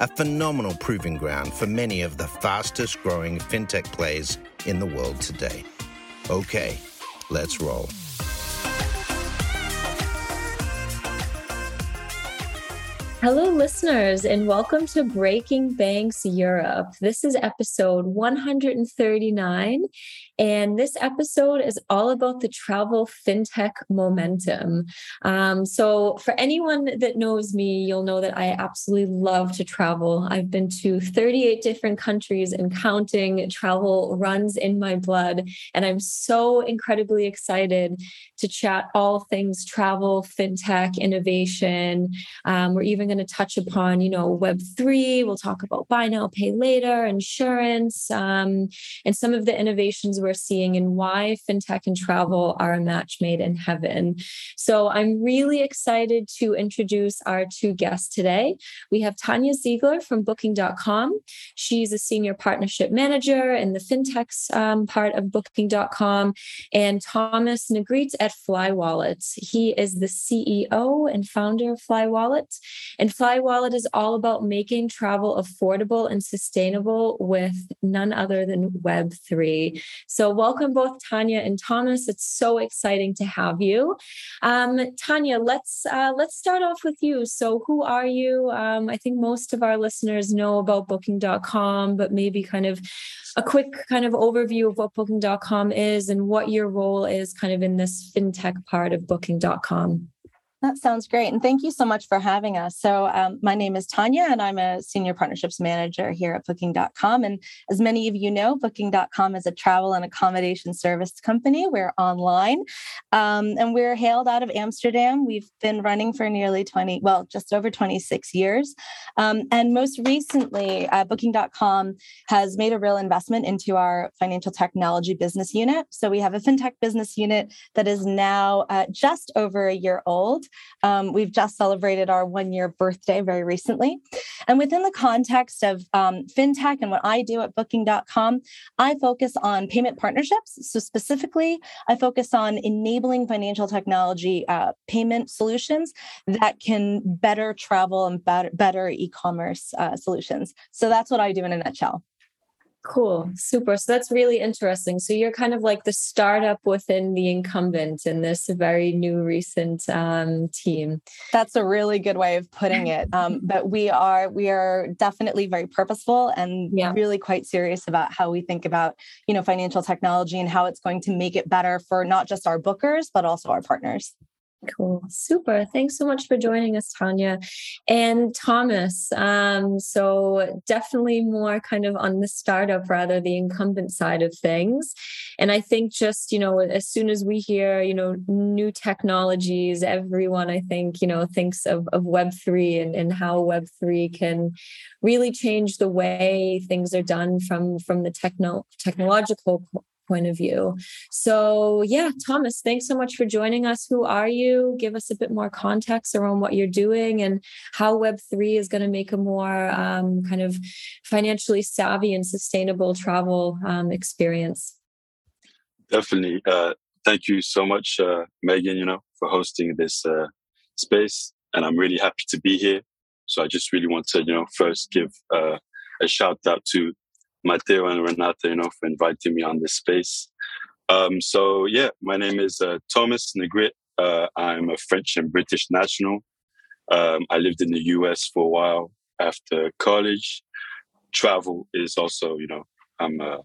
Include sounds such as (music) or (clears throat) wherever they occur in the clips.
a phenomenal proving ground for many of the fastest growing fintech plays in the world today. Okay, let's roll. Hello, listeners, and welcome to Breaking Banks Europe. This is episode 139, and this episode is all about the travel fintech momentum. Um, so, for anyone that knows me, you'll know that I absolutely love to travel. I've been to 38 different countries and counting. Travel runs in my blood, and I'm so incredibly excited to chat all things travel, fintech, innovation. Um, we're even going to touch upon, you know, Web3. We'll talk about buy now, pay later, insurance, um, and some of the innovations we're seeing and why fintech and travel are a match made in heaven. So I'm really excited to introduce our two guests today. We have Tanya Ziegler from Booking.com. She's a senior partnership manager in the fintechs um, part of Booking.com, and Thomas Negrit at Fly Wallets. He is the CEO and founder of Fly Wallets. And Fly Wallet is all about making travel affordable and sustainable with none other than Web3. So, welcome both Tanya and Thomas. It's so exciting to have you. Um, Tanya, let's uh, let's start off with you. So, who are you? Um, I think most of our listeners know about Booking.com, but maybe kind of a quick kind of overview of what Booking.com is and what your role is kind of in this fintech part of Booking.com. That sounds great. And thank you so much for having us. So, um, my name is Tanya, and I'm a senior partnerships manager here at Booking.com. And as many of you know, Booking.com is a travel and accommodation service company. We're online um, and we're hailed out of Amsterdam. We've been running for nearly 20, well, just over 26 years. Um, and most recently, uh, Booking.com has made a real investment into our financial technology business unit. So, we have a fintech business unit that is now uh, just over a year old. Um, we've just celebrated our one year birthday very recently. And within the context of um, fintech and what I do at booking.com, I focus on payment partnerships. So, specifically, I focus on enabling financial technology uh, payment solutions that can better travel and better, better e commerce uh, solutions. So, that's what I do in a nutshell. Cool. Super. So that's really interesting. So you're kind of like the startup within the incumbent in this very new recent um, team. That's a really good way of putting it. (laughs) Um, but we are we are definitely very purposeful and yeah. really quite serious about how we think about you know financial technology and how it's going to make it better for not just our bookers but also our partners. Cool. Super. Thanks so much for joining us, Tanya. And Thomas, um, so definitely more kind of on the startup rather the incumbent side of things. And I think just, you know, as soon as we hear, you know, new technologies, everyone I think, you know, thinks of, of Web3 and, and how Web3 can really change the way things are done from from the techno technological point of view. So, yeah, Thomas, thanks so much for joining us. Who are you? Give us a bit more context around what you're doing and how Web3 is going to make a more um, kind of financially savvy and sustainable travel um, experience. Definitely. Uh, thank you so much, uh, Megan, you know, for hosting this uh, space. And I'm really happy to be here. So I just really want to, you know, first give uh, a shout out to Matteo and Renata, you know, for inviting me on this space. Um, so yeah, my name is uh, Thomas Negrit. Uh, I'm a French and British national. Um, I lived in the US for a while after college. Travel is also, you know, I'm uh,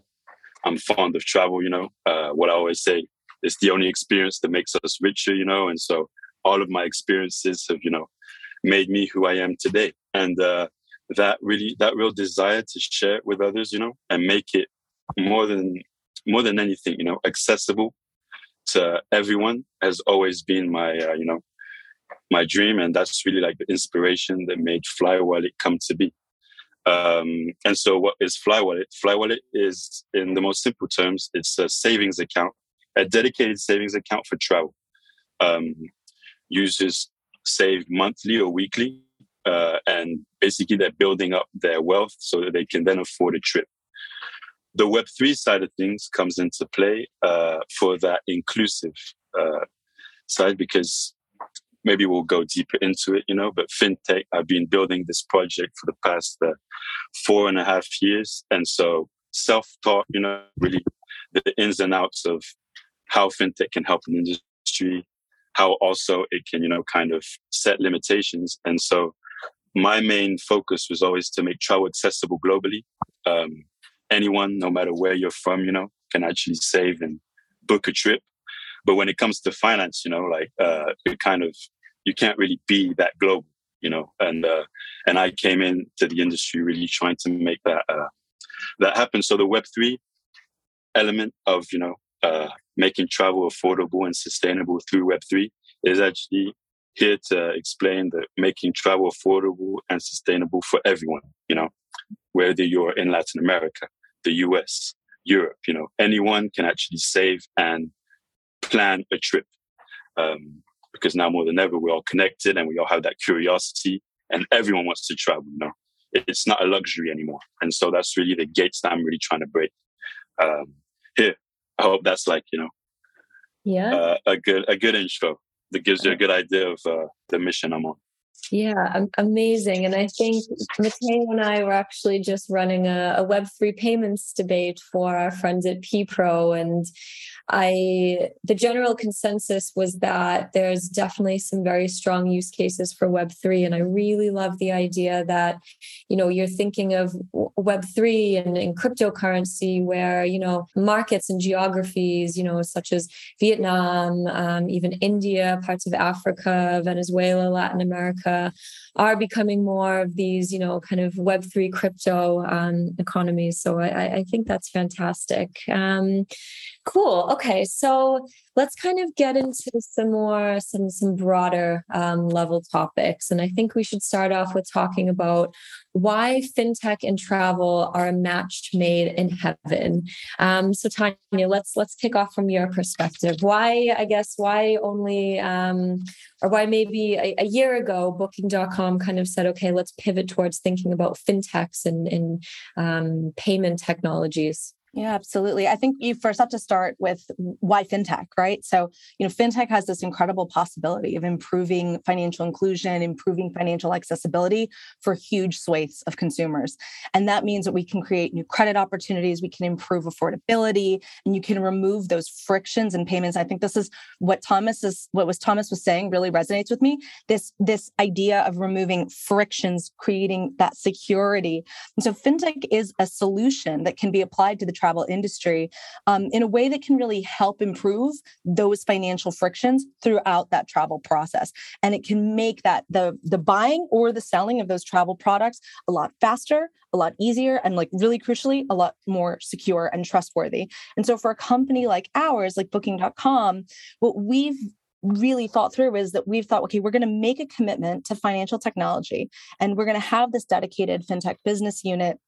I'm fond of travel. You know, uh, what I always say, is the only experience that makes us richer. You know, and so all of my experiences have, you know, made me who I am today. And uh, that really that real desire to share it with others you know and make it more than more than anything you know accessible to everyone has always been my uh, you know my dream and that's really like the inspiration that made fly wallet come to be Um, and so, what is FlyWallet? FlyWallet is, in the most simple terms, it's a savings account, a dedicated savings account for travel. Um, users save monthly or weekly, uh, and basically they're building up their wealth so that they can then afford a trip. The Web3 side of things comes into play uh, for that inclusive uh, side because maybe we'll go deeper into it, you know. But fintech, I've been building this project for the past uh, four and a half years, and so self-taught, you know, really the ins and outs of how fintech can help an industry, how also it can, you know, kind of set limitations, and so my main focus was always to make travel accessible globally. Um, anyone, no matter where you're from, you know, can actually save and book a trip. But when it comes to finance, you know, like uh, it kind of you can't really be that global, you know. And uh, and I came into the industry really trying to make that uh, that happen. So the Web three element of you know uh, making travel affordable and sustainable through Web three is actually here to explain that making travel affordable and sustainable for everyone. You know, whether you're in Latin America, the US, Europe, you know, anyone can actually save and plan a trip. Um, because now more than ever we're all connected and we all have that curiosity and everyone wants to travel you know it's not a luxury anymore and so that's really the gates that i'm really trying to break um, here i hope that's like you know yeah uh, a good a good intro that gives you a good idea of uh, the mission i'm on yeah, amazing. And I think Matteo and I were actually just running a, a Web3 payments debate for our friends at PPro. And I, the general consensus was that there's definitely some very strong use cases for Web3. And I really love the idea that, you know, you're thinking of Web3 and, and cryptocurrency where, you know, markets and geographies, you know, such as Vietnam, um, even India, parts of Africa, Venezuela, Latin America, America are becoming more of these, you know, kind of Web3 crypto um, economies. So I, I, think that's fantastic. Um, cool. Okay. So let's kind of get into some more, some, some broader um, level topics. And I think we should start off with talking about why fintech and travel are a match made in heaven. Um, so Tanya, let's let's kick off from your perspective. Why, I guess, why only, um, or why maybe a, a, year ago, Booking.com kind of said, okay, let's pivot towards thinking about fintechs and, and um, payment technologies. Yeah, absolutely. I think you first have to start with why fintech, right? So, you know, fintech has this incredible possibility of improving financial inclusion, improving financial accessibility for huge swathes of consumers. And that means that we can create new credit opportunities, we can improve affordability, and you can remove those frictions and payments. I think this is what Thomas is what was Thomas was saying really resonates with me. This this idea of removing frictions, creating that security. And so fintech is a solution that can be applied to the travel industry um, in a way that can really help improve those financial frictions throughout that travel process. And it can make that the, the buying or the selling of those travel products a lot faster, a lot easier, and like really crucially, a lot more secure and trustworthy. And so for a company like ours, like booking.com, what we've really thought through is that we've thought, okay, we're going to make a commitment to financial technology and we're going to have this dedicated fintech business unit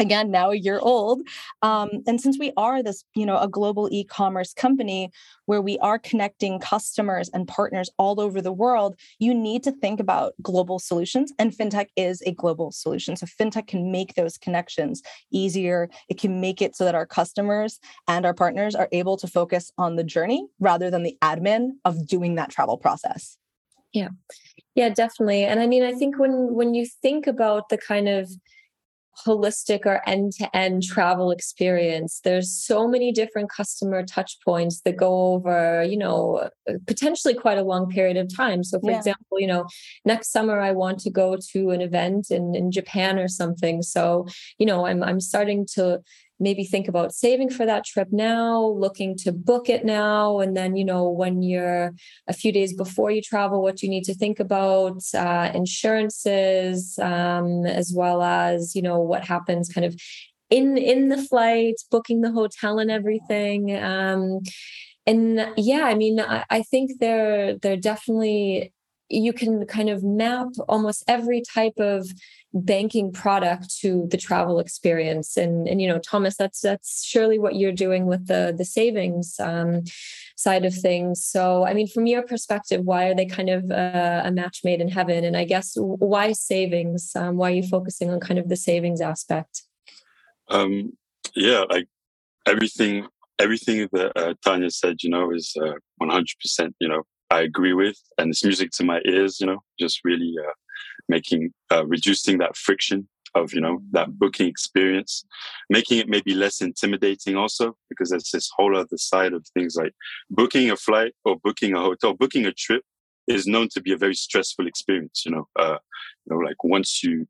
again now a year old um, and since we are this you know a global e-commerce company where we are connecting customers and partners all over the world you need to think about global solutions and fintech is a global solution. So fintech can make those connections easier. It can make it so that our customers and our partners are able to focus on the journey rather than the admin of doing that travel process. Yeah. Yeah definitely. And i mean i think when when you think about the kind of holistic or end-to-end travel experience. There's so many different customer touch points that go over you know uh, potentially quite a long period of time. So for yeah. example you know next summer i want to go to an event in, in japan or something. So you know i'm i'm starting to maybe think about saving for that trip now, looking to book it now. And then, you know, when you're a few days before you travel, what you need to think about, uh, insurances, um, as well as, you know, what happens kind of in in the flight, booking the hotel and everything. Um, and yeah, I mean, I, I think there there definitely you can kind of map almost every type of banking product to the travel experience. And and you know thomas that's that's surely what you're doing with the the savings um, side of things. So i mean from your perspective why are they kind of uh, a match made in heaven? And i guess why savings? Um, why are you focusing on kind of the savings aspect? Um yeah like everything everything that uh, tanya said you know is uh, 100% you know i agree with and it's music to my ears you know just really uh, making uh, reducing that friction of you know that booking experience making it maybe less intimidating also because there's this whole other side of things like booking a flight or booking a hotel booking a trip is known to be a very stressful experience you know uh you know like once you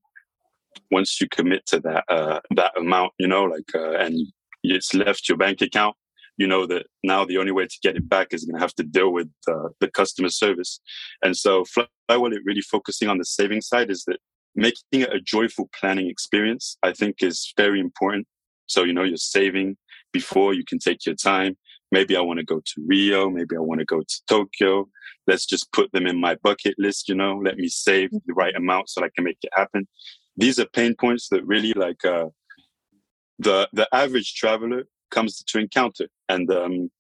once you commit to that uh that amount you know like uh and it's left your bank account you know that now the only way to get it back is going to have to deal with uh, the customer service. And so Flywallet really focusing on the saving side is that making it a joyful planning experience, I think is very important. So, you know, you're saving before you can take your time. Maybe I want to go to Rio. Maybe I want to go to Tokyo. Let's just put them in my bucket list, you know, let me save the right amount so I can make it happen. These are pain points that really like, uh, the, the average traveler comes to encounter. And um,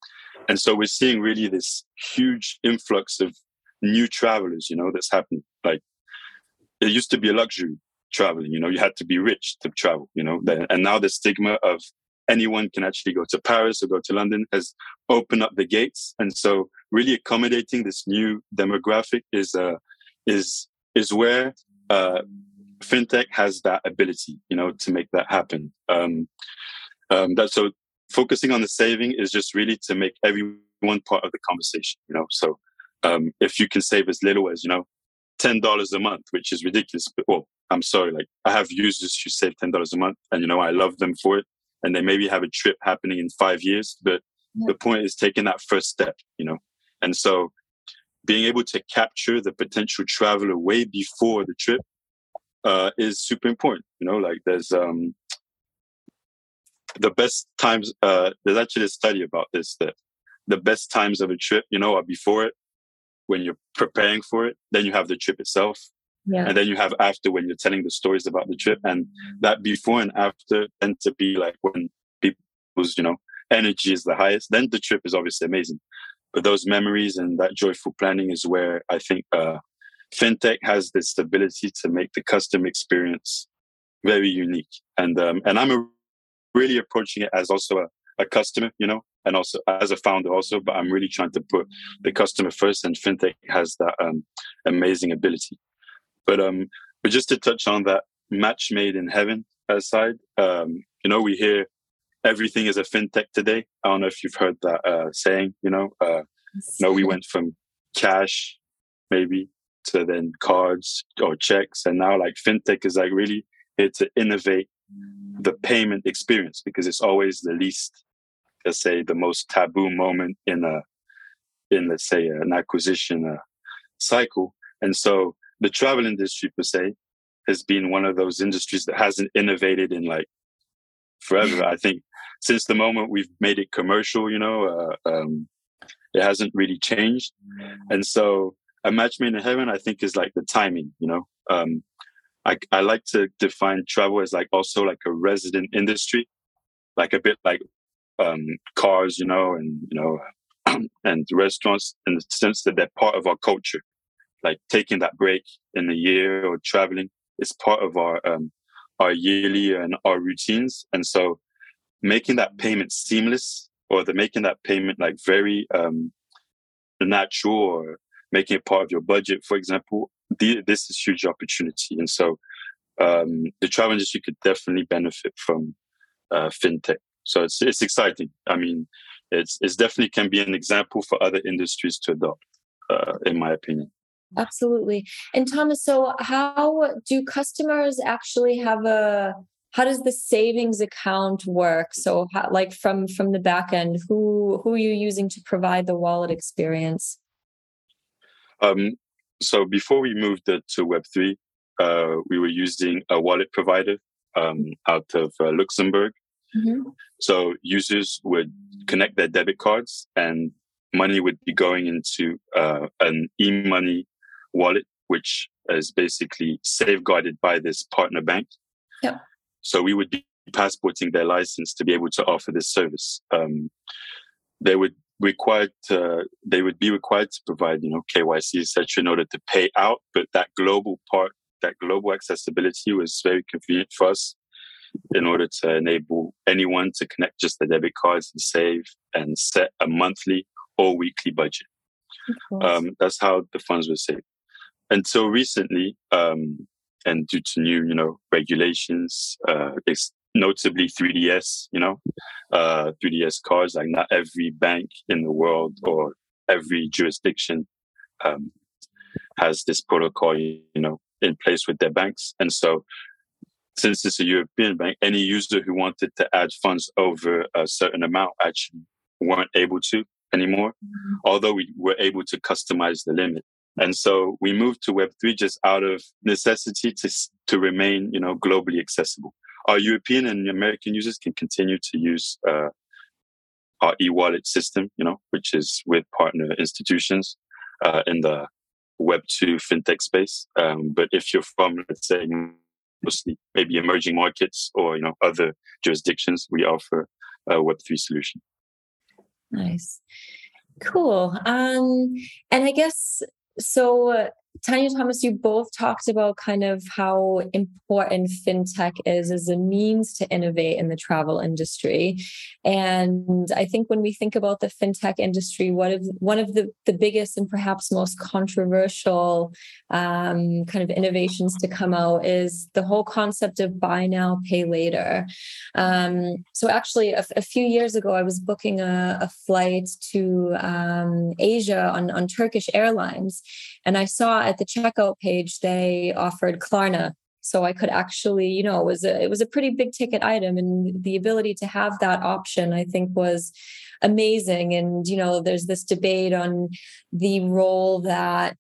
and so we're seeing really this huge influx of new travelers, you know, that's happening. Like it used to be a luxury traveling, you know, you had to be rich to travel, you know, and now the stigma of anyone can actually go to Paris or go to London has opened up the gates. And so really accommodating this new demographic is, uh, is, is where, uh, fintech has that ability, you know, to make that happen. Um, um, that so focusing on the saving is just really to make everyone part of the conversation, you know. So um, if you can save as little as, you know, ten dollars a month, which is ridiculous. But well, I'm sorry, like I have users who save ten dollars a month and you know I love them for it. And they maybe have a trip happening in five years. But yeah. the point is taking that first step, you know. And so being able to capture the potential traveler way before the trip uh, is super important. You know, like there's um the best times uh, there's actually a study about this that the best times of a trip you know are before it when you're preparing for it then you have the trip itself yeah. and then you have after when you're telling the stories about the trip and that before and after tend to be like when people's you know energy is the highest then the trip is obviously amazing but those memories and that joyful planning is where i think uh, fintech has this ability to make the customer experience very unique and um, and i'm a really approaching it as also a, a customer, you know, and also as a founder also, but I'm really trying to put the customer first and fintech has that um, amazing ability. But um, but just to touch on that match made in heaven aside, um, you know, we hear everything is a fintech today. I don't know if you've heard that uh, saying, you know, uh, you know, we went from cash maybe to then cards or checks, and now like fintech is like really here to innovate the payment experience because it's always the least, let's say, the most taboo moment in a, in let's say an acquisition uh, cycle. And so the travel industry per se has been one of those industries that hasn't innovated in like forever. (laughs) I think since the moment we've made it commercial, you know, uh, um, it hasn't really changed. And so a match made in heaven, I think, is like the timing, you know. Um, I, I like to define travel as like also like a resident industry, like a bit like um, cars, you know, and you know, (clears throat) and restaurants in the sense that they're part of our culture. Like taking that break in the year or traveling is part of our um, our yearly and our routines, and so making that payment seamless or the making that payment like very um, natural or making it part of your budget, for example, the, this is huge opportunity. And so um, the travel industry could definitely benefit from uh, fintech. So it's it's exciting. I mean, it's it's definitely can be an example for other industries to adopt, uh, in my opinion. Absolutely. And Thomas, so how do customers actually have a how does the savings account work so how, like from from the back end who who are you using to provide the wallet experience um, so before we moved to Web3, uh, we were using a wallet provider um, out of uh, Luxembourg. Mm-hmm. So users would connect their debit cards and money would be going into uh, an e-money wallet, which is basically safeguarded by this partner bank. Yeah. So we would be passporting their license to be able to offer this service. Um, they would required to, they would be required to provide, you know, KYC, etc., in order to pay out. But that global part, that global accessibility was very convenient for us in order to enable anyone to connect just the debit cards and save and set a monthly or weekly budget. Um, that's how the funds were saved. Until recently, um, and due to new, you know, regulations, uh, notably 3DS, you know, uh, 3DS cards. Like not every bank in the world or every jurisdiction um, has this protocol, you know, in place with their banks. And so, since it's a European bank, any user who wanted to add funds over a certain amount actually weren't able to anymore, mm-hmm. although we were able to customize the limit. And so we moved to Web3 just out of necessity to, to remain, you know, globally accessible our European and American users can continue to use uh, our e-wallet system, you know, which is with partner institutions uh, in the Web2 fintech space. Um, but if you're from, let's say, mostly maybe emerging markets or you know other jurisdictions, we offer a Web3 solution. Nice, cool. Um, and I guess so. Tanya Thomas, you both talked about kind of how important fintech is as a means to innovate in the travel industry. And I think when we think about the fintech industry, one of one of the, the biggest and perhaps most controversial um, kind of innovations to come out is the whole concept of buy now, pay later. Um, so actually, a, a, few years ago, I was booking a, a flight to um, Asia on, on Turkish Airlines, and I saw at the checkout page they offered Klarna. So I could actually, you know, it was a it was a pretty big ticket item, and the ability to have that option, I think, was amazing. And you know, there's this debate on the role that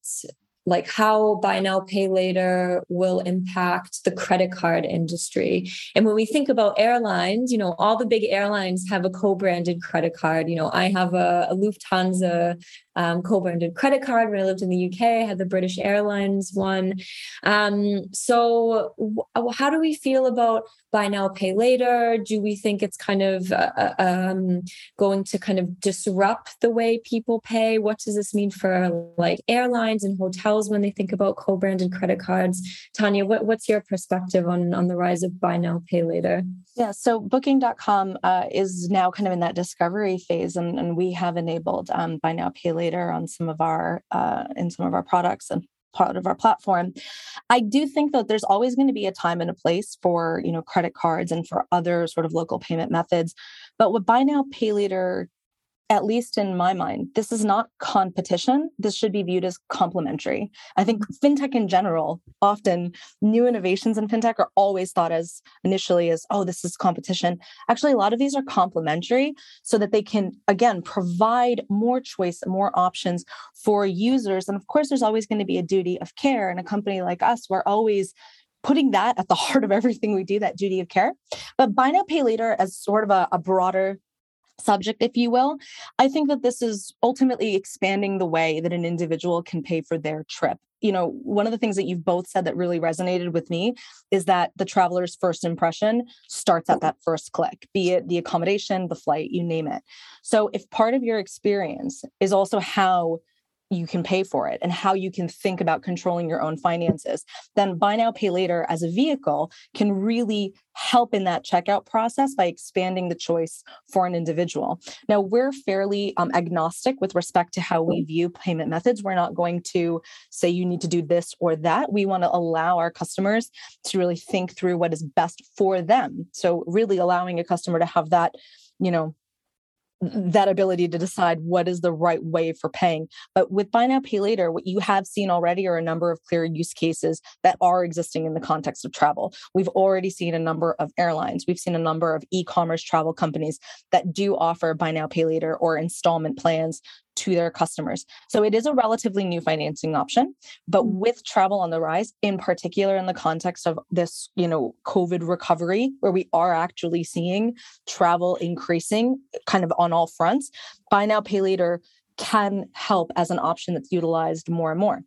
like how buy now pay later will impact the credit card industry and when we think about airlines you know all the big airlines have a co-branded credit card you know i have a, a lufthansa um, co-branded credit card when I lived in the UK. I had the British Airlines one. Um, so, w- how do we feel about buy now, pay later? Do we think it's kind of uh, uh, um, going to kind of disrupt the way people pay? What does this mean for like airlines and hotels when they think about co-branded credit cards? Tanya, what, what's your perspective on on the rise of buy now, pay later? Yeah, so Booking.com uh, is now kind of in that discovery phase, and, and we have enabled um, buy now, pay later on some of our uh, in some of our products and part of our platform. I do think that there's always going to be a time and a place for you know credit cards and for other sort of local payment methods, but what buy now, pay later at least in my mind, this is not competition. This should be viewed as complementary. I think fintech in general, often new innovations in fintech are always thought as initially as, oh, this is competition. Actually, a lot of these are complementary so that they can, again, provide more choice, more options for users. And of course, there's always going to be a duty of care. And a company like us, we're always putting that at the (laughs) heart of everything we do, that duty of care. But buy now, pay later as sort of a, a broader subject, if you will. I think that this is ultimately expanding the way that an individual can pay for their trip. You know, one of the things that you've both said that really resonated with me is that the traveler's first impression starts at that first click, be it the accommodation, the flight, you name it. So, if part of your experience is also how you can pay for it and how you can think about controlling your own finances, then buy now, pay later as a vehicle can really help in that checkout process by expanding the choice for an individual. Now, we're fairly um, agnostic with respect to how we view payment methods. We're not going to say you need to do this or that. We want to allow our customers to really think through what is best for them. So, really allowing a customer to have that, you know, that ability to decide what is the right way for paying. But with buy now, pay later, what you have seen already are a number of clear use cases that are existing in the context of travel. We've already seen a number of airlines, we've seen a number of e commerce travel companies that do offer buy now, pay later or installment plans to their customers. So it is a relatively new financing option, but mm. with travel on the rise, in particular in the context of this, you know, COVID recovery, where we are actually seeing travel increasing kind of on all fronts, buy now, pay later can help as an option that's utilized more and more.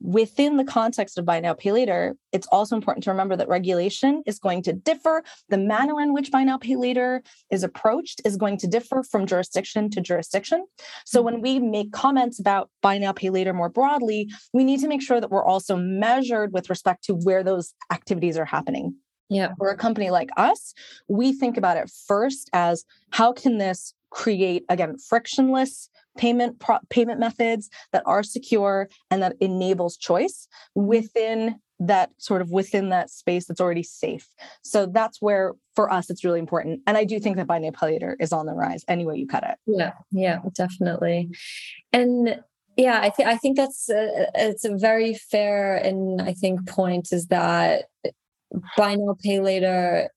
Within the context of buy now, pay later, it's also important to remember that regulation is going to differ. The manner in which buy now, pay later is approached is going to differ from jurisdiction to jurisdiction. So when we make comments about buy now, pay later more broadly, we need to make sure that we're also measured with respect to where those activities are happening. Yeah. For a company like us, we think about it first as how can this create again frictionless payment pro- payment methods that are secure and that enables choice mm-hmm. within that sort of within that space that's already safe. So that's where for us it's really important. And I do think that buy now pay later is on the rise any way you cut it. Yeah, yeah, definitely. And yeah, I think I think that's a, it's a very fair and I think point is that buy now pay later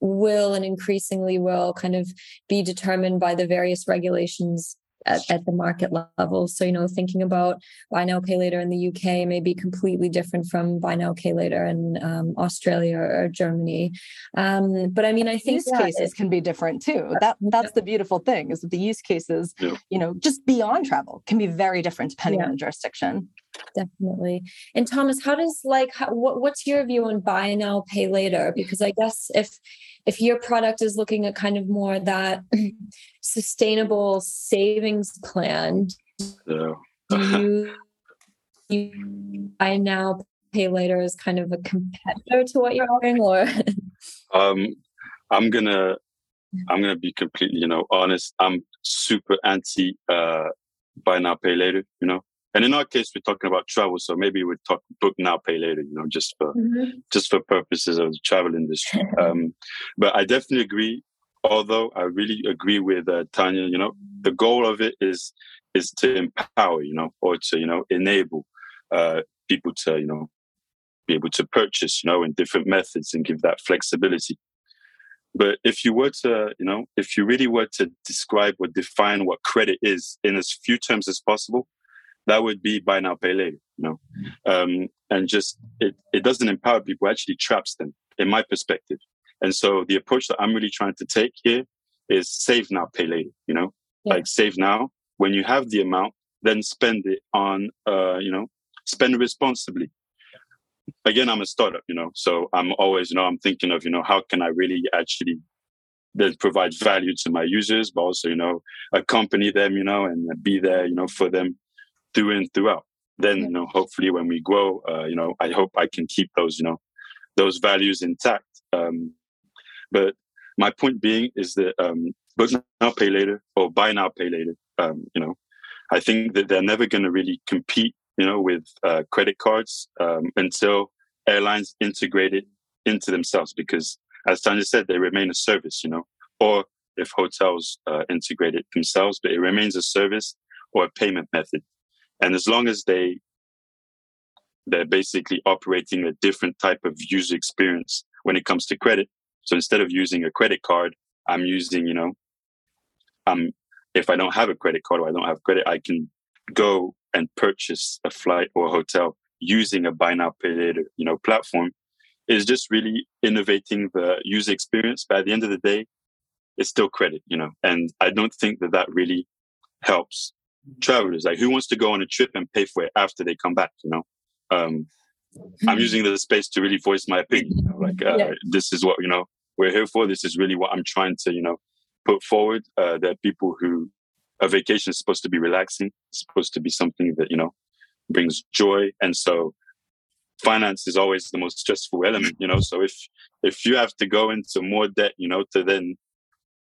will and increasingly will kind of be determined by the various regulations at, at, the market level. So, you know, thinking about buy now, pay later in the UK may be completely different from buy now, pay later in um, Australia or Germany. Um, but I mean, I think use yeah, cases it, can be different too. That that's yeah. the beautiful thing is that the use cases, yeah. you know, just beyond travel can be very different depending on the jurisdiction. Definitely. And Thomas, how does like how, what, what's your view on buy now, pay later? Because I guess if if your product is looking at kind of more that (clears throat) sustainable savings plan, yeah. do you, (laughs) you buy now, pay later is kind of a competitor to what you're offering, or? um, I'm gonna I'm gonna be completely, you know, honest. I'm super anti uh, buy now, pay later. You know, and in our case, we're talking about travel, so maybe we talk book now, pay later. You know, just for mm-hmm. just for purposes of the travel industry. um, but I definitely agree. Although I really agree with uh, Tanya, you know, the goal of it is is to empower, you know, or to you know enable uh, people to you know be able to purchase, you know, in different methods and give that flexibility. But if you were to, you know, if you really were to describe or define what credit is in as few terms as possible, that would be buy now pay later you know? Um, and just it, it doesn't empower people actually traps them in my perspective. And so the approach that i'm really trying to take here is save now pay later you know? Yeah. like save now. When you have the amount then spend it on uh, you know spend responsibly. Again i'm a startup you know? So i'm always you know i'm thinking of you know how can i really actually then provide value to my users but also you know accompany them you know and be there you know for them through and throughout. Then, you know, hopefully when we grow, uh, you know, I hope I can keep those, you know, those values intact. Um, but my point being is that um, book now, pay later, or buy now, pay later. Um, you know, I think that they're never going to really compete, you know, with uh, credit cards um, until airlines integrate it into themselves. Because, as Tanya said, they remain a service, you know, or if hotels uh, integrate it themselves, but it remains a service or a payment method. And as long as they they're basically operating a different type of user experience when it comes to credit. So instead of using a credit card, I'm using, you know, um, if I don't have a credit card or I don't have credit, I can go and purchase a flight or a hotel using a buy now pay later, you know, platform. Is just really innovating the user experience. At the end of the day, it's still credit, you know, and I don't think that that really helps travelers. Like, who wants to go on a trip and pay for it after they come back? You know, um, I'm using the space to really voice my opinion. You know? Like, uh, yeah. this is what you know we're here for. This is really what I'm trying to, you know, put forward. Uh, there are people who a vacation is supposed to be relaxing, it's supposed to be something that you know brings joy, and so finance is always the most stressful element. You know, so if if you have to go into more debt, you know, to then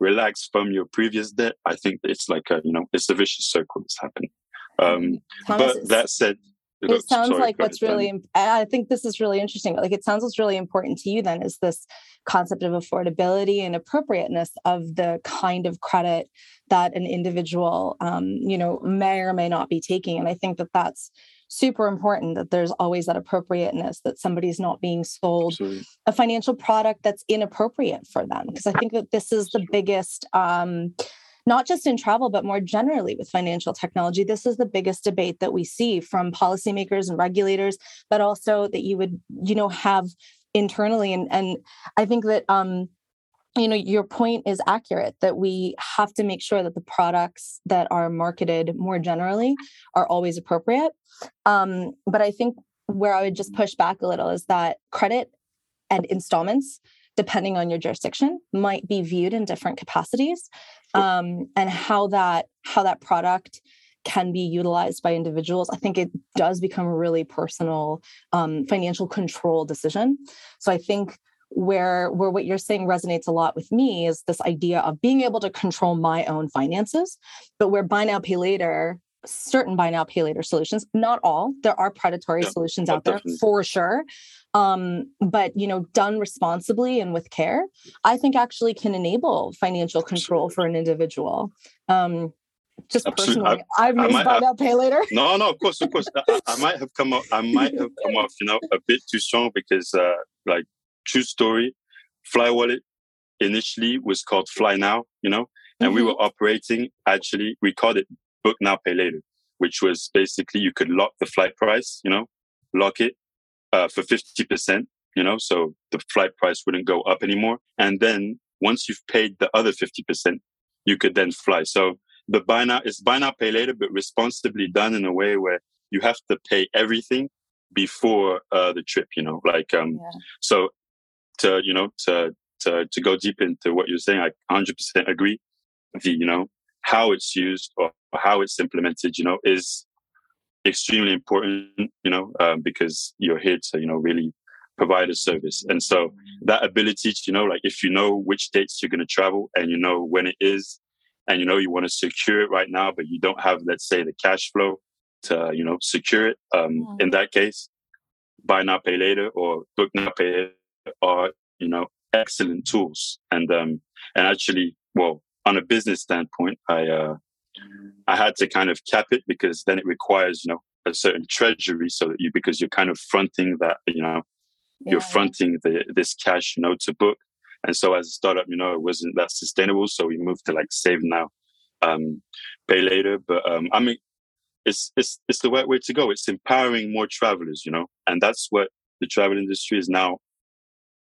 relax from your previous debt, I think it's like a, you know, it's a vicious circle that's happening. Um, but that said, it sounds sorry, like what's really i think this is really interesting like it sounds what's really important to you then is this concept of affordability and appropriateness of the kind of credit that an individual um, you know may or may not be taking and i think that that's super important that there's always that appropriateness that somebody's not being sold Absolutely. a financial product that's inappropriate for them because i think that this is the biggest um, not just in travel but more generally with financial technology this is the biggest debate that we see from policymakers and regulators but also that you would you know have internally and and i think that um you know your point is accurate that we have to make sure that the products that are marketed more generally are always appropriate. Um, but i think where i would just push back a little is that credit and installments depending on your jurisdiction might be viewed in different capacities um, and how that how that product can be utilized by individuals i think it does become a really personal um, financial control decision. So i think where where what you're saying resonates a lot with me is this idea of being able to control my own finances but where buy now pay later certain buy now pay later solutions not all there are predatory yeah, solutions out there definitely. for sure um, but you know done responsibly and with care i think actually can enable financial control for an individual um, just Absolutely. personally, I, I've used buy now pay later. No, no, of course, of course. I, I, might have come up. I might have come off, you know, a bit too strong because, uh, like, true story, Fly Wallet initially was called Fly Now, you know, and mm-hmm. we were operating. Actually, we called it Book Now, Pay Later, which was basically you could lock the flight price, you know, lock it uh, for fifty percent, you know, so the flight price wouldn't go up anymore, and then once you've paid the other fifty percent, you could then fly. So the buy now is buy now pay later, but responsibly done in a way where you have to pay everything before uh, the trip. You know, like um, yeah. so to you know to to to go deep into what you're saying, I 100 percent agree. The you know how it's used or how it's implemented, you know, is extremely important. You know, um, because you're here to you know really provide a service, and so that ability to you know like if you know which dates you're going to travel and you know when it is and you know you want to secure it right now, but you don't have, let's say, the cash flow to you know secure it. Um, mm. In that case, buy now, pay later, or book now, pay later are you know excellent tools. And um, and actually, well, on a business standpoint, I uh, I had to kind of cap it because then it requires you know a certain treasury so that you because you're kind of fronting that you know yeah. you're fronting the this cash you know to book and so as a startup, you know, it wasn't that sustainable. So we moved to like save now, um, pay later. But um, I mean, it's it's it's the right way to go. It's empowering more travelers, you know, and that's what the travel industry is now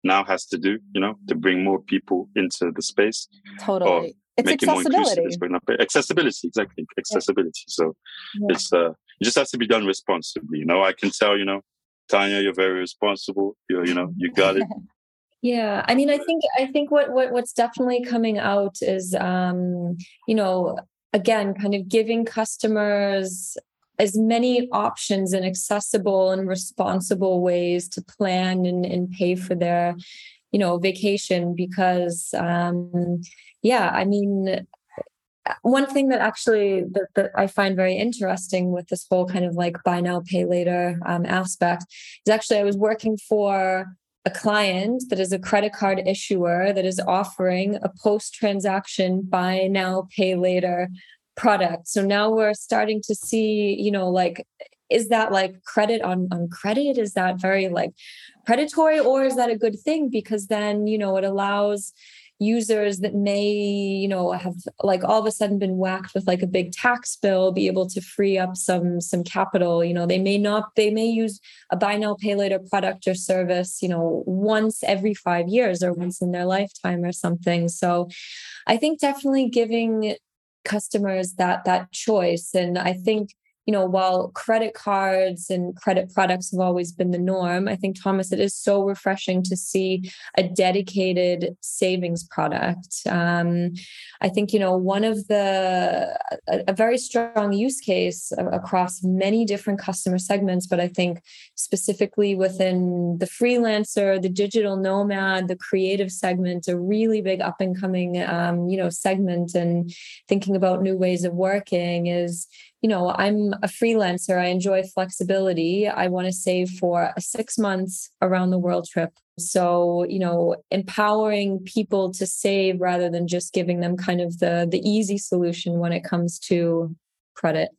now has to do, you know, to bring more people into the space. Totally. It's accessibility. It accessibility, exactly. Accessibility. So yeah. it's uh it just has to be done responsibly. You know, I can tell, you know, Tanya, you're very responsible. You you know, you got it. (laughs) Yeah, I mean, I think I think what what what's definitely coming out is, um, you know, again, kind of giving customers as many options and accessible and responsible ways to plan and, and pay for their, you know, vacation. Because, um, yeah, I mean, one thing that actually that, that, I find very interesting with this whole kind of like buy now pay later um, aspect is actually I was working for a client that is a credit card issuer that is offering a post transaction buy now pay later product. So now we're starting to see you know like is that like credit on on credit? Is that very like predatory or is that a good thing? Because then you know it allows users that may you know have like all of a sudden been whacked with like a big tax bill be able to free up some some capital. You know they may not they may use a buy now pay later product or service you know once every 5 years or once in their lifetime or something. So i think definitely giving customers that that choice. And i think you know, while credit cards and credit products have always been the norm, I think, Thomas, it is so refreshing to see a dedicated savings product. Um, I think, you know, one of the, a, a very strong use case across many different customer segments, but I think specifically within the freelancer, the digital nomad, the creative segment, a really big up and coming, um, you know, segment and thinking about new ways of working is, you know, I'm a freelancer. I enjoy flexibility. I want to save for a six months around the world trip. So, you know, empowering people to save rather than just giving them kind of the the easy solution when it comes to credit.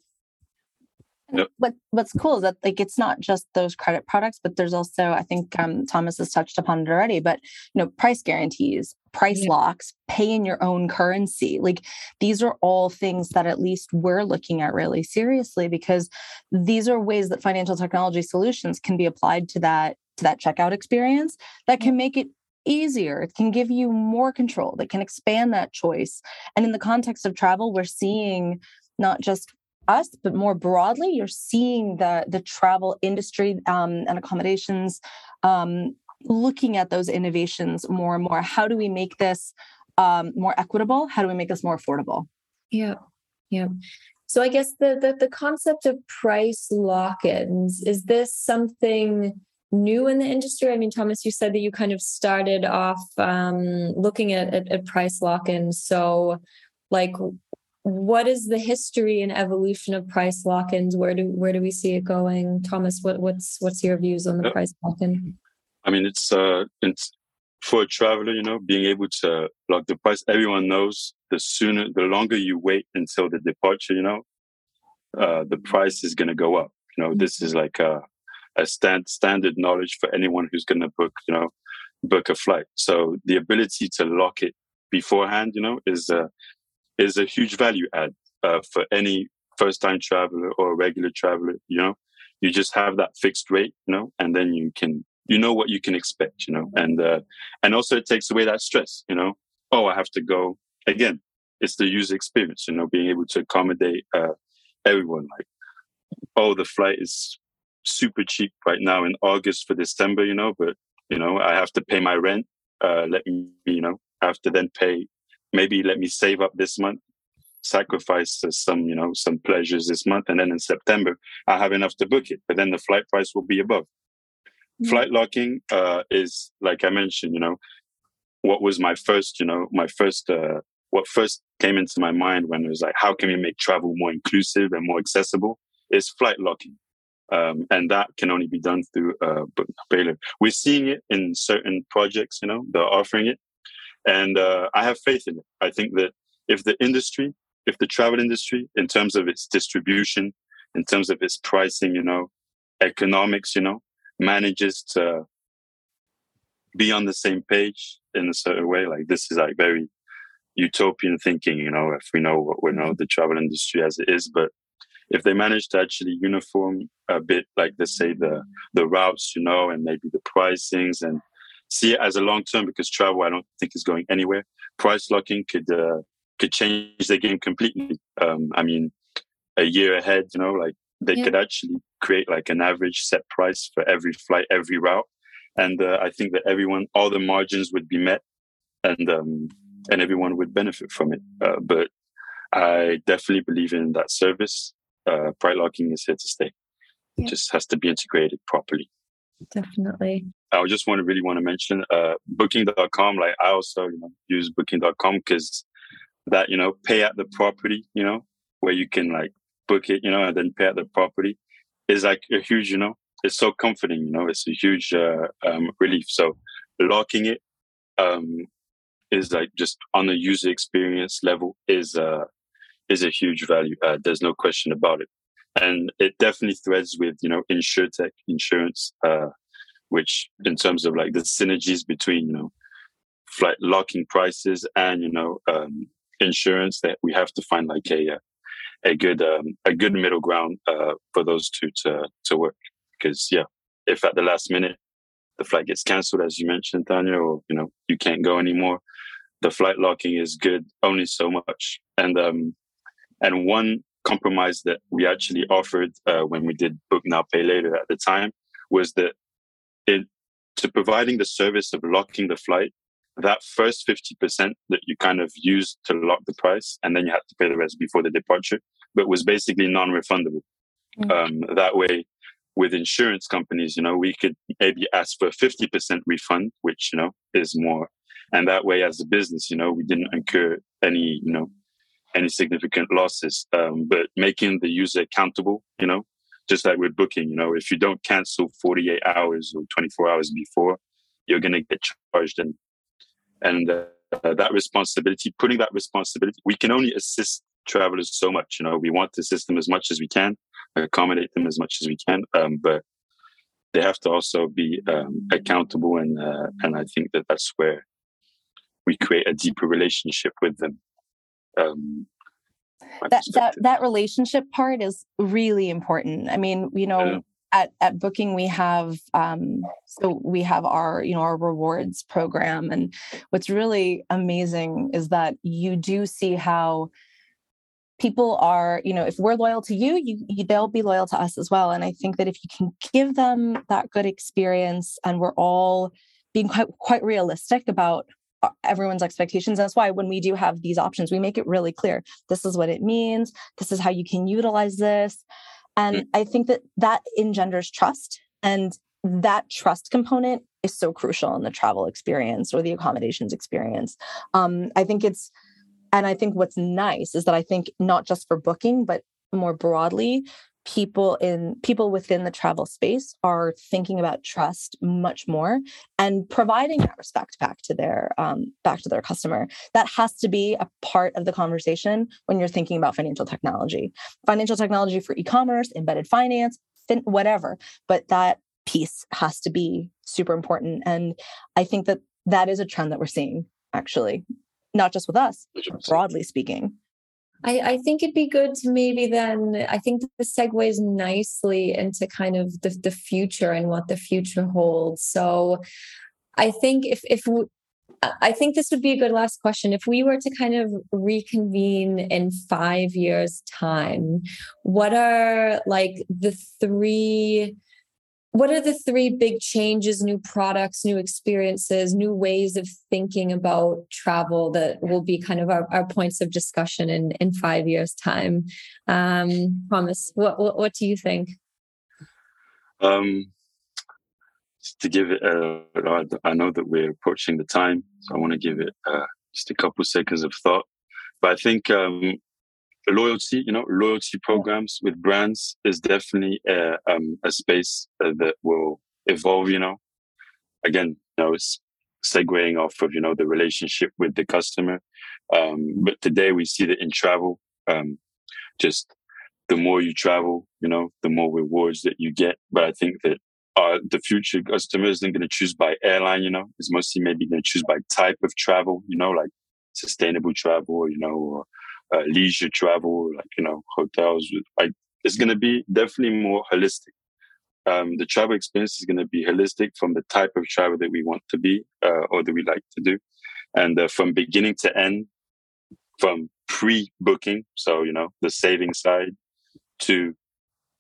Yep. What What's cool is that like it's not just those credit products, but there's also I think um, Thomas has touched upon it already. But you know, price guarantees, price yeah. locks, pay in your own currency. Like these are all things that at least we're looking at really seriously because these are ways that financial technology solutions can be applied to that to that checkout experience that can make it easier it can give you more control that can expand that choice and in the context of travel we're seeing not just us but more broadly you're seeing the the travel industry um, and accommodations um, looking at those innovations more and more. How do we make this um, more equitable? How do we make this more affordable? Yeah yeah so i guess the the, the concept of price lock-ins is this something new in the industry? I mean, Thomas, you said that you kind of started off um, looking at, at, at price lock-ins. So, like, what is the history and evolution of price lock-ins? Where do where do we see it going, Thomas? What what's what's your views on the price lock-in? I mean, it's uh, it's for a traveler, you know, being able to lock the price. Everyone knows the sooner, the longer you wait until the departure, you know, uh, the price is going to go up. You know, mm-hmm. this is like a a stand, standard knowledge for anyone who's going to book, you know, book a flight. So the ability to lock it beforehand, you know, is a, is a huge value add uh, for any first time traveler or a regular traveler, you know, you just have that fixed rate, you know, and then you can, you know what you can expect, you know, and, uh, and also it takes away that stress, you know, oh, I have to go again. It's the user experience, you know, being able to accommodate, uh, everyone like, oh, the flight is super cheap right now in August for December, you know, but you know, I have to pay my rent. Uh, let me, you know, I have to then pay, maybe let me save up this month, sacrifice some, you know, some pleasures this month. And then in September, I have enough to book it, but then the flight price will be above. Mm-hmm. Flight locking, uh, is like I mentioned, you know, what was my first, you know, my first, uh, what first came into my mind when it was like, how can we make travel more inclusive and more accessible is flight locking. Um, and that can only be done through uh, Baylor. We're seeing it in certain projects, you know, they're offering it. And uh, I have faith in it. I think that if the industry, if the travel industry, in terms of its distribution, in terms of its pricing, you know, economics, you know, manages to be on the same page in a certain way, like this is like very utopian thinking, you know, if we know what we know the travel industry as it is, but if they manage to actually uniform a bit, like let's say the the routes, you know, and maybe the pricings, and see it as a long term, because travel I don't think is going anywhere. Price locking could uh, could change the game completely. Um, I mean, a year ahead, you know, like they yeah. could actually create like an average set price for every flight, every route, and uh, I think that everyone, all the margins would be met, and um, and everyone would benefit from it. Uh, but I definitely believe in that service uh, price locking is here to stay. It just has to be integrated properly. Definitely. I just want to really want to mention uh, booking.com. Like I also, you know, use booking.com because that, you know, pay at the property, you know, where you can like book it, you know, and then pay at the property is like a huge, you know, it's so comforting, you know, it's a huge uh, um, relief. So locking it um, is like just on the user experience level is uh, is a huge value add. There's no question about it. And it definitely threads with, you know, insurtech insurance, uh, which in terms of like the synergies between, you know, flight locking prices and, you know, um, insurance that we have to find like a, uh, a good, um, a good middle ground, uh, for those two to, to work. Because yeah, if at the last minute the flight gets canceled, as you mentioned, Tanya, or, you know, you can't go anymore, the flight locking is good only so much. And, um, and one compromise that we actually offered uh, when we did Book Now Pay Later at the time was that it, to providing the service of locking the flight, that first 50% that you kind of used to lock the price, and then you had to pay the rest before the departure, but was basically non-refundable. Mm-hmm. Um, that way, with insurance companies, you know, we could maybe ask for a 50% refund, which, you know, is more. And that way, as a business, you know, we didn't incur any, you know, any significant losses. Um, but making the user accountable, you know, just like with booking, you know, if you don't cancel 48 hours or 24 hours before, you're going to get charged. And, and uh, that responsibility, putting that responsibility, we can only assist travelers so much. You know, we want to assist them as much as we can, accommodate them as much as we can. Um, but they have to also be um, accountable. And, uh, and I think that that's where we create a deeper relationship with them um, that that that relationship part is really important. I mean, you know, yeah. at, at booking we have um, so we have our you know our rewards program and what's really amazing is that you do see how people are you know if we're loyal to you, you, you they'll be loyal to us as well and i think that if you can give them that good experience and we're all being quite quite realistic about everyone's expectations. That's why when we do have these options, we make it really clear. This is what it means. This is how you can utilize this. And mm. I think that that engenders trust. And that trust component is so crucial in the travel experience or the accommodations experience. Um, I think it's, and I think what's nice is that I think not just for booking, but more broadly, people in people within the travel space are thinking about trust much more and providing that respect back to their um, back to their customer. That has to be a part of the conversation when you're thinking about financial technology. Financial technology for e-commerce embedded finance fin- whatever but that piece has to be super important and i think that that is a trend that we're seeing actually not just with us broadly speaking I, I think it'd be good to maybe then I think this segues nicely into kind of the, the future and what the future holds. So I think if if we, I think this would be a good last question. If we were to kind of reconvene in five years' time, what are like the three what are the three big changes, new products, new experiences, new ways of thinking about travel that will be kind of our, our points of discussion in, in five years' time? Um, Thomas, what, what, what do you think? Um, to give it, a, I know that we're approaching the time, so I want to give it uh, just a couple seconds of thought. But I think um, loyalty, you know, loyalty programs with brands is definitely a, um, a space uh, that will evolve, you know. Again, you know, it's segueing off of, you know, the relationship with the customer. Um, but today we see that in travel, um, just the more you travel, you know, the more rewards that you get. But I think that uh, the future customer isn't going to choose by airline, you know, it's mostly maybe going to choose by type of travel, you know, like sustainable travel, you know, or uh, leisure travel, like you know hotels. Like it's going to be definitely more holistic. Um, the travel experience is going to be holistic from the type of travel that we want to be uh, or that we like to do, and uh, from beginning to end, from pre-booking, so you know the saving side, to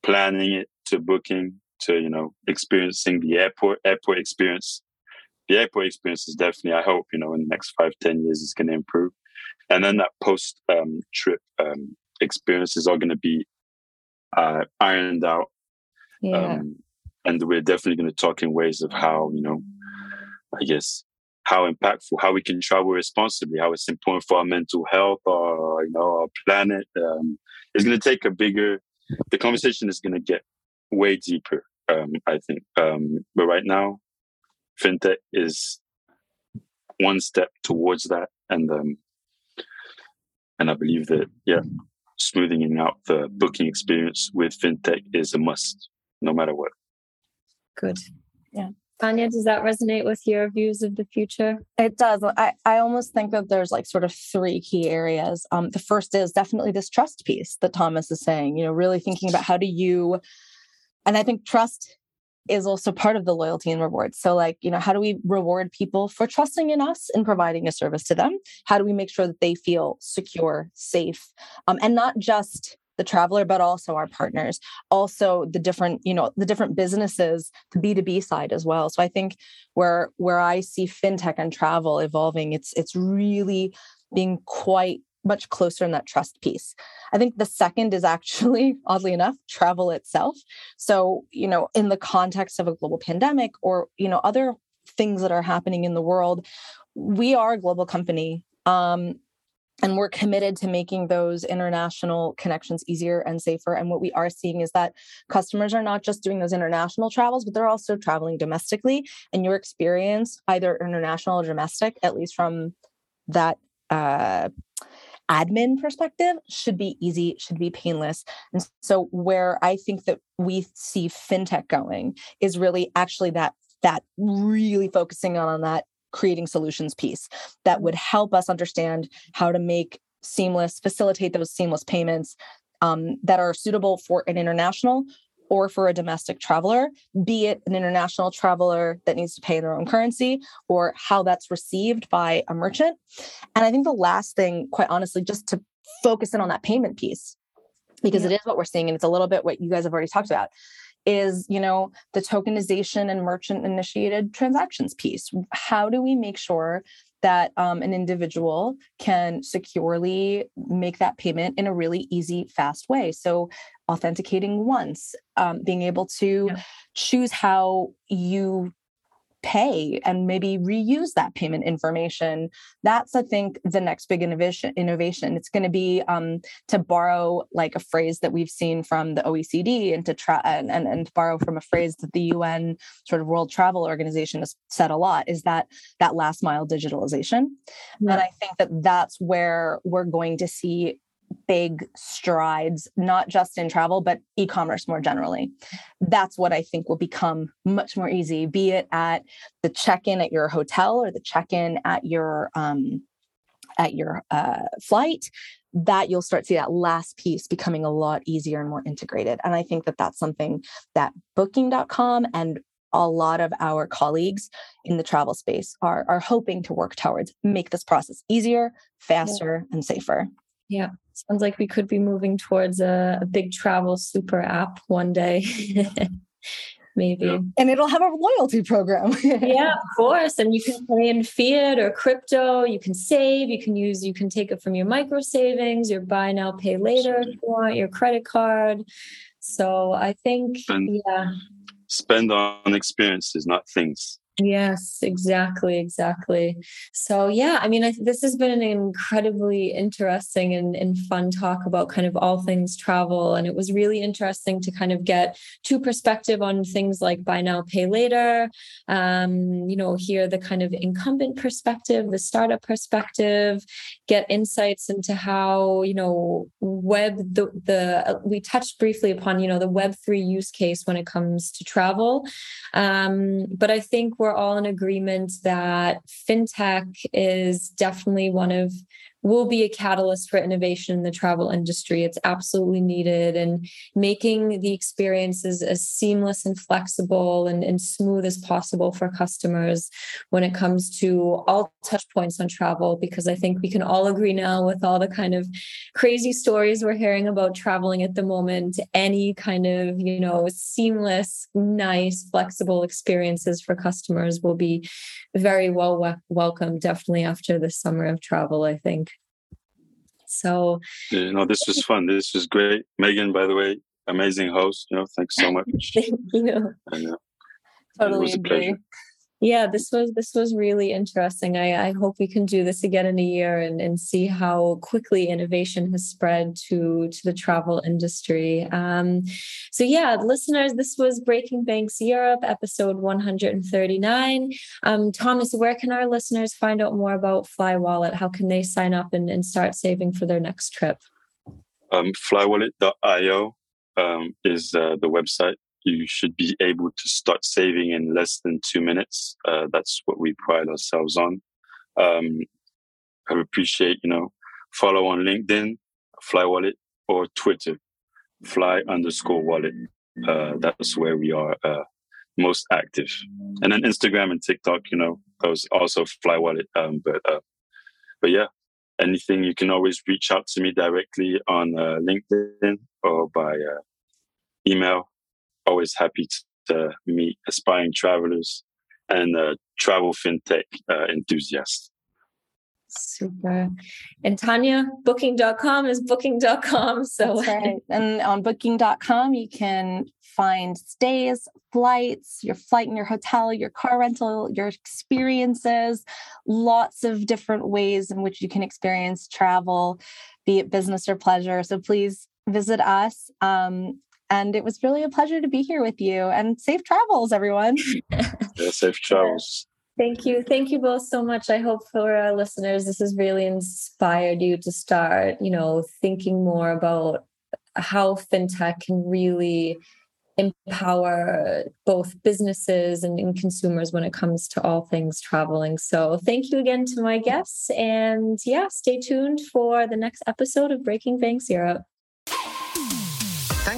planning it, to booking, to you know experiencing the airport airport experience. The airport experience is definitely, I hope, you know, in the next five ten years, is going to improve and then that post um, trip um, experiences are going to be uh, ironed out. Yeah. Um, and we're definitely going to talk in ways of how you know, I guess, how impactful, how we can travel responsibly, how it's important for our mental health, or you know, our planet. Um, it's going to take a bigger. The conversation is going to get way deeper. Um, I think, um, but right now, fintech is one step towards that, and um, and I believe that, yeah, smoothing out the booking experience with fintech is a must, no matter what. Good. Yeah. Tanya, does that resonate with your views of the future? It does. I, I almost think that there's like sort of three key areas. Um, the first is definitely this trust piece that Thomas is saying, you know, really thinking about how do you, and I think trust is also part of the loyalty and rewards. So, like, you know, how do we reward people for trusting in us and providing a service to them? How do we make sure that they feel secure, safe, um, and not just the traveler but also our partners also the different you know the different businesses the b2b side as well so i think where where i see fintech and travel evolving it's it's really being quite much closer in that trust piece. I think the second is actually, (laughs) oddly enough, travel itself. So, you know, in the context of a global pandemic or, you know, other things that are happening in the world, we are a global company. Um, and we're committed to making those international connections easier and safer. And what we are seeing is that customers are not just doing those international travels, but they're also traveling domestically. And your experience, either international or domestic, at least from that uh, admin perspective should be easy, should be painless. And so where I think that we see fintech going is really actually that that really focusing on that creating solutions piece that would help us understand how to make seamless facilitate those seamless payments um, that are suitable for an international or for a domestic traveler, be it an international traveler that needs to pay in their own currency or how that's received by a merchant. And I think the last thing, quite honestly, just to focus in on that payment piece, because yeah. it is what we're seeing and it's a little bit what you guys have already talked about is you know the tokenization and merchant initiated transactions piece how do we make sure that um, an individual can securely make that payment in a really easy, fast way. So, authenticating once, um, being able to yeah. choose how you pay and maybe reuse that payment information that's i think the next big innovation innovation it's going to be um, to borrow like a phrase that we've seen from the oecd and to try and, and, and borrow from a phrase that the un sort of world travel organization has said a lot is that that last mile digitalization yeah. and i think that that's where we're going to see big strides, not just in travel, but e commerce more generally. That's what I think will become much more easy, be it at the check in at your hotel or the check in at your um, at your uh, flight that you'll start to see that last piece becoming a lot easier and more integrated and i think that that's something that booking.com and a lot of our colleagues in the travel space are, are hoping to work towards make this process easier faster yeah. and safer yeah Sounds like we could be moving towards a, a big travel super app one day. (laughs) Maybe. And it'll have a loyalty program. (laughs) yeah, of course. And you can pay in fiat or crypto. You can save. You can use, you can take it from your micro savings, your buy now, pay later if you want, your credit card. So I think, spend, yeah. Spend on experiences, not things. Yes, exactly, exactly. So yeah, I mean, I, this has been an incredibly interesting and, and fun talk about kind of all things travel, and it was really interesting to kind of get two perspective on things like buy now, pay later. Um, you know, hear the kind of incumbent perspective, the startup perspective, get insights into how you know web the the uh, we touched briefly upon you know the Web three use case when it comes to travel, um, but I think we're all in agreement that fintech is definitely one of will be a catalyst for innovation in the travel industry. It's absolutely needed and making the experiences as seamless and flexible and, and smooth as possible for customers when it comes to all touch points on travel, because I think we can all agree now with all the kind of crazy stories we're hearing about traveling at the moment, any kind of, you know, seamless, nice, flexible experiences for customers will be very well welcome, definitely after the summer of travel, I think. So, you know, this was (laughs) fun. This was great. Megan, by the way, amazing host. You know, thanks so (laughs) much. Thank you. And, uh, totally it was a pleasure yeah this was this was really interesting. I i hope we can do this again in a year and and see how quickly innovation has spread to to the travel industry. Um so yeah listeners this was breaking banks europe episode 139 um thomas where can our listeners find out more about fly wallet? How can they sign up and, and start saving for their next trip? Um flywallet.io um, is uh, the website you should be able to start saving in less than two minutes. Uh, that's what we pride ourselves on. Um, I appreciate, you know, follow on LinkedIn, Fly Wallet, or Twitter, Fly underscore Wallet. Uh, that's where we are uh, most active. And then Instagram and TikTok, you know, those also Fly Wallet. Um, but uh, but yeah, anything you can always reach out to me directly on uh, LinkedIn or by uh, email always happy to meet aspiring travelers and uh, travel fintech uh, enthusiasts. Super. And Tanya, booking.com is booking.com. (laughs) So That's right. And on booking.com, you can find stays, flights, your flight and your hotel, your car rental, your experiences, lots of different ways in which you can experience travel, be it business or pleasure. So please visit us. Um, and it was really a pleasure to be here with you and safe travels, everyone. (laughs) (laughs) yeah, safe travels. Thank you. Thank you both so much. I hope for our listeners, this has really inspired you to start, you know, thinking more about how fintech can really empower both businesses and, and, consumers when it comes to all things traveling. So, thank you again to my guests. And yeah, stay tuned for the next episode of Breaking Banks Europe.